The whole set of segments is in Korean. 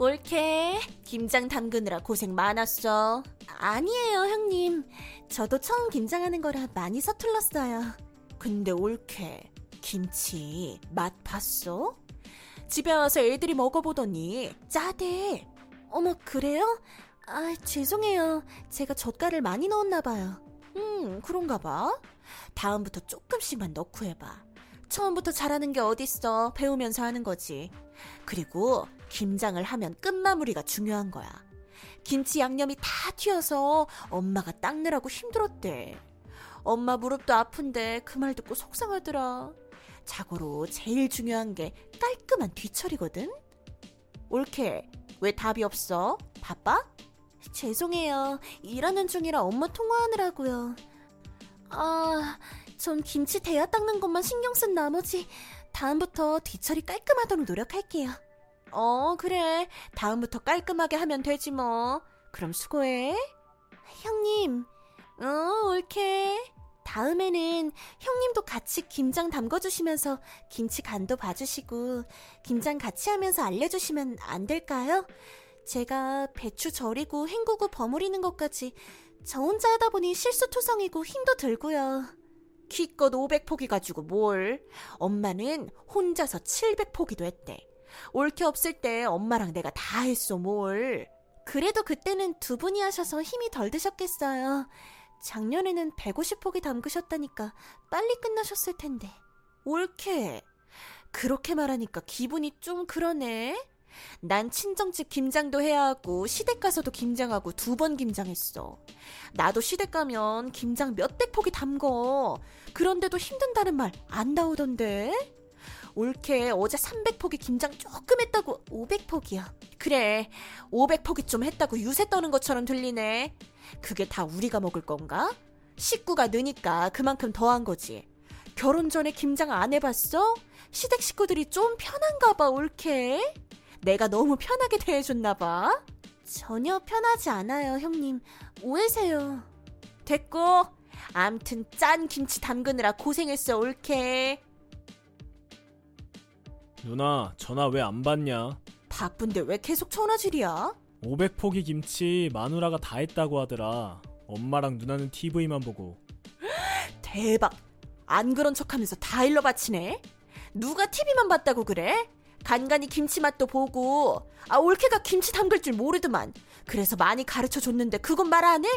옳게 김장 담그느라 고생 많았어. 아니에요, 형님. 저도 처음 김장하는 거라 많이 서툴렀어요. 근데 옳게 김치 맛 봤어? 집에 와서 애들이 먹어보더니 짜대. 어머, 그래요? 아, 죄송해요. 제가 젓갈을 많이 넣었나 봐요. 음, 그런가 봐. 다음부터 조금씩만 넣고 해봐. 처음부터 잘하는 게 어딨어. 배우면서 하는 거지. 그리고 김장을 하면 끝마무리가 중요한 거야. 김치 양념이 다 튀어서 엄마가 닦느라고 힘들었대. 엄마 무릎도 아픈데 그 말 듣고 속상하더라. 자고로 제일 중요한 게 깔끔한 뒤처리거든? 옳게, 왜 답이 없어? 바빠? 죄송해요. 일하는 중이라 엄마 통화하느라고요. 아, 전 김치 대야 닦는 것만 신경 쓴 나머지 다음부터 뒤처리 깔끔하도록 노력할게요. 어, 그래. 다음부터 깔끔하게 하면 되지 뭐. 그럼 수고해. 형님, 어, 옳게. 다음에는 형님도 같이 김장 담궈주시면서 김치 간도 봐주시고 김장 같이 하면서 알려주시면 안 될까요? 제가 배추 절이고 헹구고 버무리는 것까지 저 혼자 하다 보니 실수투성이고 힘도 들고요. 키껏 500포기 가지고 뭘. 엄마는 혼자서 700포기도 했대. 옳게 없을 때 엄마랑 내가 다 했어, 뭘. 그래도 그때는 두 분이 하셔서 힘이 덜 드셨겠어요. 작년에는 150포기 담그셨다니까 빨리 끝나셨을 텐데. 옳게. 그렇게 말하니까 기분이 좀 그러네. 난 친정집 김장도 해야 하고 시댁 가서도 김장하고 두 번 김장했어. 나도 시댁 가면 김장 몇백 포기 담궈. 그런데도 힘든다는 말 안 나오던데. 올케 어제 300포기 김장 조금 했다고 500포기야. 그래, 500포기 좀 했다고 유세 떠는 것처럼 들리네. 그게 다 우리가 먹을 건가? 식구가 느니까 그만큼 더한 거지. 결혼 전에 김장 안 해봤어? 시댁 식구들이 좀 편한가 봐, 올케. 내가 너무 편하게 대해줬나 봐. 전혀 편하지 않아요, 형님. 오해세요. 됐고, 암튼 짠 김치 담그느라 고생했어, 올케. 누나, 전화 왜 안 받냐? 바쁜데 왜 계속 전화질이야? 500포기 김치 마누라가 다 했다고 하더라. 엄마랑 누나는 TV만 보고. 대박. 안 그런 척 하면서 다 일러 바치네. 누가 TV만 봤다고 그래? 간간히 김치 맛도 보고 아 올케가 김치 담글 줄 모르더만 그래서 많이 가르쳐 줬는데 그건 말 안 해?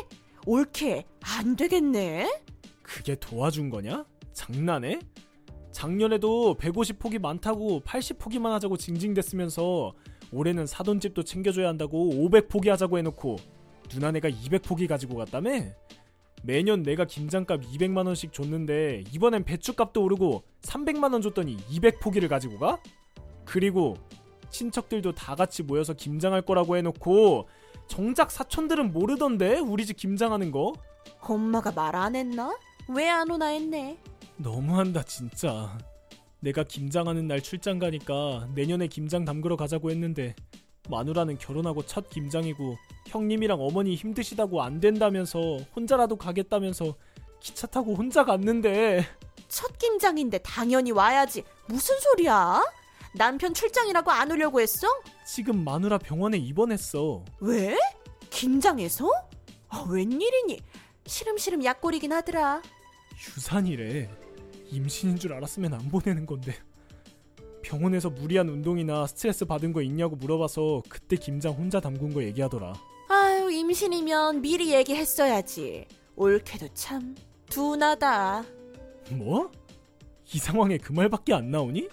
올케 안 되겠네 그게 도와준 거냐? 장난해? 작년에도 150포기 많다고 80포기만 하자고 징징댔으면서 올해는 사돈 집도 챙겨줘야 한다고 500포기 하자고 해놓고 누나 네가 200포기 가지고 갔다며? 매년 내가 김장값 200만원씩 줬는데 이번엔 배추값도 오르고 300만원 줬더니 200포기를 가지고 가? 그리고 친척들도 다 같이 모여서 김장할 거라고 해놓고 정작 사촌들은 모르던데 우리 집 김장하는 거? 엄마가 말 안 했나? 왜 안 오나 했네. 너무한다 진짜. 내가 김장하는 날 출장 가니까 내년에 김장 담그러 가자고 했는데 마누라는 결혼하고 첫 김장이고 형님이랑 어머니 힘드시다고 안 된다면서 혼자라도 가겠다면서 기차 타고 혼자 갔는데 첫 김장인데 당연히 와야지. 무슨 소리야? 남편 출장이라고 안 오려고 했어? 지금 마누라 병원에 입원했어. 왜? 김장해서? 아, 웬일이니? 시름시름 약골이긴 하더라. 유산이래. 임신인 줄 알았으면 안 보내는 건데. 병원에서 무리한 운동이나 스트레스 받은 거 있냐고 물어봐서 그때 김장 혼자 담근 거 얘기하더라. 아유, 임신이면 미리 얘기했어야지. 올케도 참 둔하다. 뭐? 이 상황에 그 말밖에 안 나오니?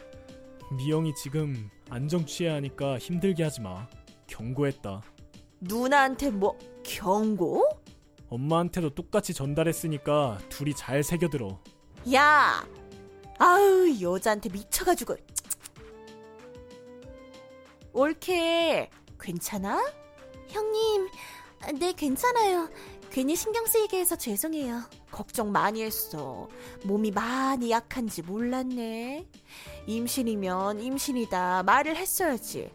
미영이 지금 안정 취해야 하니까 힘들게 하지 마. 경고했다. 누나한테 뭐 경고? 엄마한테도 똑같이 전달했으니까 둘이 잘 새겨들어. 야, 아우 여자한테 미쳐가지고. 옳게 괜찮아? 형님, 네 괜찮아요. 괜히 신경 쓰이게 해서 죄송해요. 걱정 많이 했어. 몸이 많이 약한지 몰랐네. 임신이면 임신이다 말을 했어야지.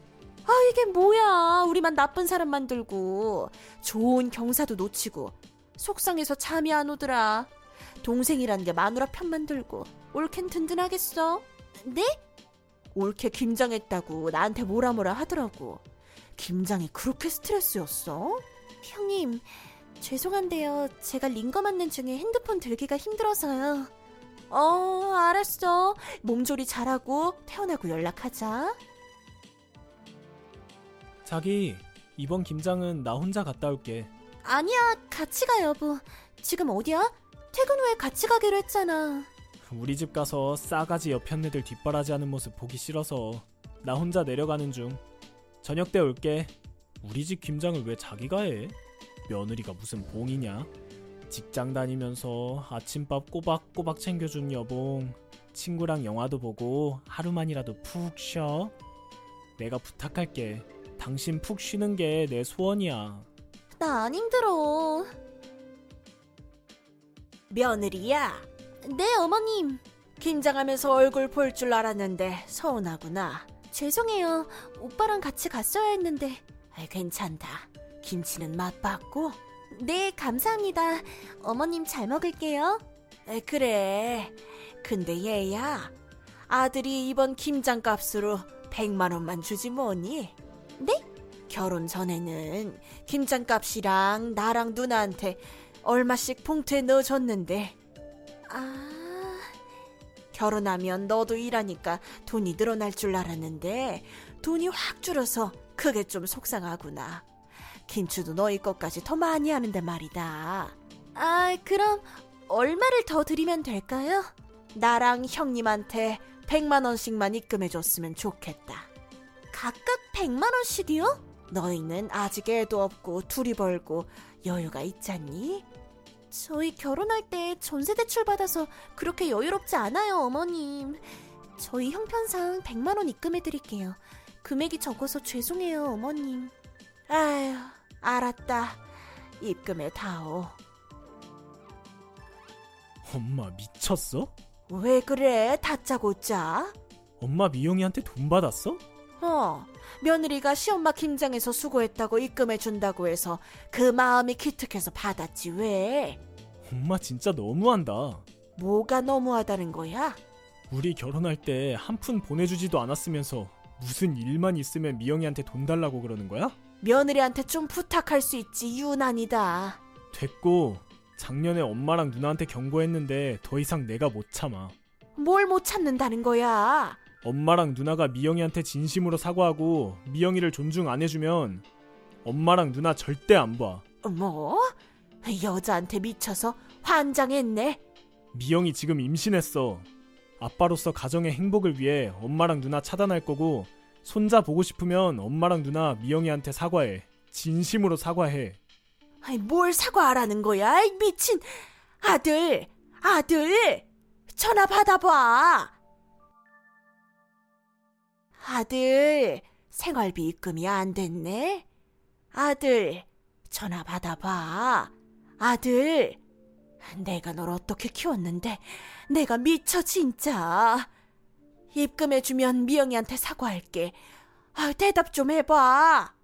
아, 이게 뭐야. 우리만 나쁜 사람 만들고. 좋은 경사도 놓치고. 속상해서 잠이 안 오더라. 동생이란 게 마누라 편 만 들고. 올캔 든든하겠어? 네? 올케 김장했다고 나한테 뭐라 뭐라 하더라고. 김장이 그렇게 스트레스였어? 형님, 죄송한데요. 제가 링거 맞는 중에 핸드폰 들기가 힘들어서요. 어, 알았어. 몸조리 잘하고 태어나고 연락하자. 자기 이번 김장은 나 혼자 갔다 올게. 아니야, 같이 가, 여보. 지금 어디야? 퇴근 후에 같이 가기로 했잖아. 우리 집 가서 싸가지 옆 편네들 뒷바라지하는 모습 보기 싫어서 나 혼자 내려가는 중. 저녁 때 올게. 우리 집 김장을 왜 자기가 해? 며느리가 무슨 봉이냐? 직장 다니면서 아침밥 꼬박꼬박 챙겨준 여봉. 친구랑 영화도 보고 하루만이라도 푹 쉬어. 내가 부탁할게. 당신 푹 쉬는 게 내 소원이야. 나 안 힘들어. 며느리야. 네, 어머님. 김장하면서 얼굴 볼 줄 알았는데 서운하구나. 죄송해요. 오빠랑 같이 갔어야 했는데. 아, 괜찮다. 김치는 맛봤고. 네, 감사합니다. 어머님 잘 먹을게요. 에, 그래. 근데 얘야. 아들이 이번 김장 값으로 100만 원만 주지 뭐니? 네? 결혼 전에는 김장 값이랑 나랑 누나한테 얼마씩 봉투에 넣어줬는데. 아. 결혼하면 너도 일하니까 돈이 늘어날 줄 알았는데 돈이 확 줄어서 그게 좀 속상하구나. 김추도 너희 것까지 더 많이 하는데 말이다. 아, 그럼 얼마를 더 드리면 될까요? 나랑 형님한테 100만 원씩만 입금해 줬으면 좋겠다. 각각 100만 원씩이요? 너희는 아직 애도 없고 둘이 벌고 여유가 있잖니? 저희 결혼할 때 전세 대출 받아서 그렇게 여유롭지 않아요, 어머님. 저희 형편상 100만 원 입금해 드릴게요. 금액이 적어서 죄송해요, 어머님. 아휴, 알았다. 입금해 다오. 엄마 미쳤어? 왜 그래? 다짜고짜? 엄마 미영이한테 돈 받았어? 어, 며느리가 시엄마 김장에서 수고했다고 입금해 준다고 해서 그 마음이 기특해서 받았지 왜? 엄마 진짜 너무한다. 뭐가 너무하다는 거야? 우리 결혼할 때 한 푼 보내주지도 않았으면서 무슨 일만 있으면 미영이한테 돈 달라고 그러는 거야? 며느리한테 좀 부탁할 수 있지 유난이다. 됐고 작년에 엄마랑 누나한테 경고했는데 더 이상 내가 못 참아. 뭘 못 참는다는 거야? 엄마랑 누나가 미영이한테 진심으로 사과하고 미영이를 존중 안 해주면 엄마랑 누나 절대 안 봐. 뭐? 여자한테 미쳐서 환장했네. 미영이 지금 임신했어. 아빠로서 가정의 행복을 위해 엄마랑 누나 차단할 거고 손자 보고 싶으면 엄마랑 누나 미영이한테 사과해. 진심으로 사과해. 아이, 뭘 사과하라는 거야? 아이, 미친 아들, 아들, 전화 받아봐. 아들, 생활비 입금이 안 됐네. 아들, 전화 받아봐. 아들, 내가 널 어떻게 키웠는데 내가 미쳐 진짜. 입금해주면 미영이한테 사과할게. 아, 대답 좀 해봐.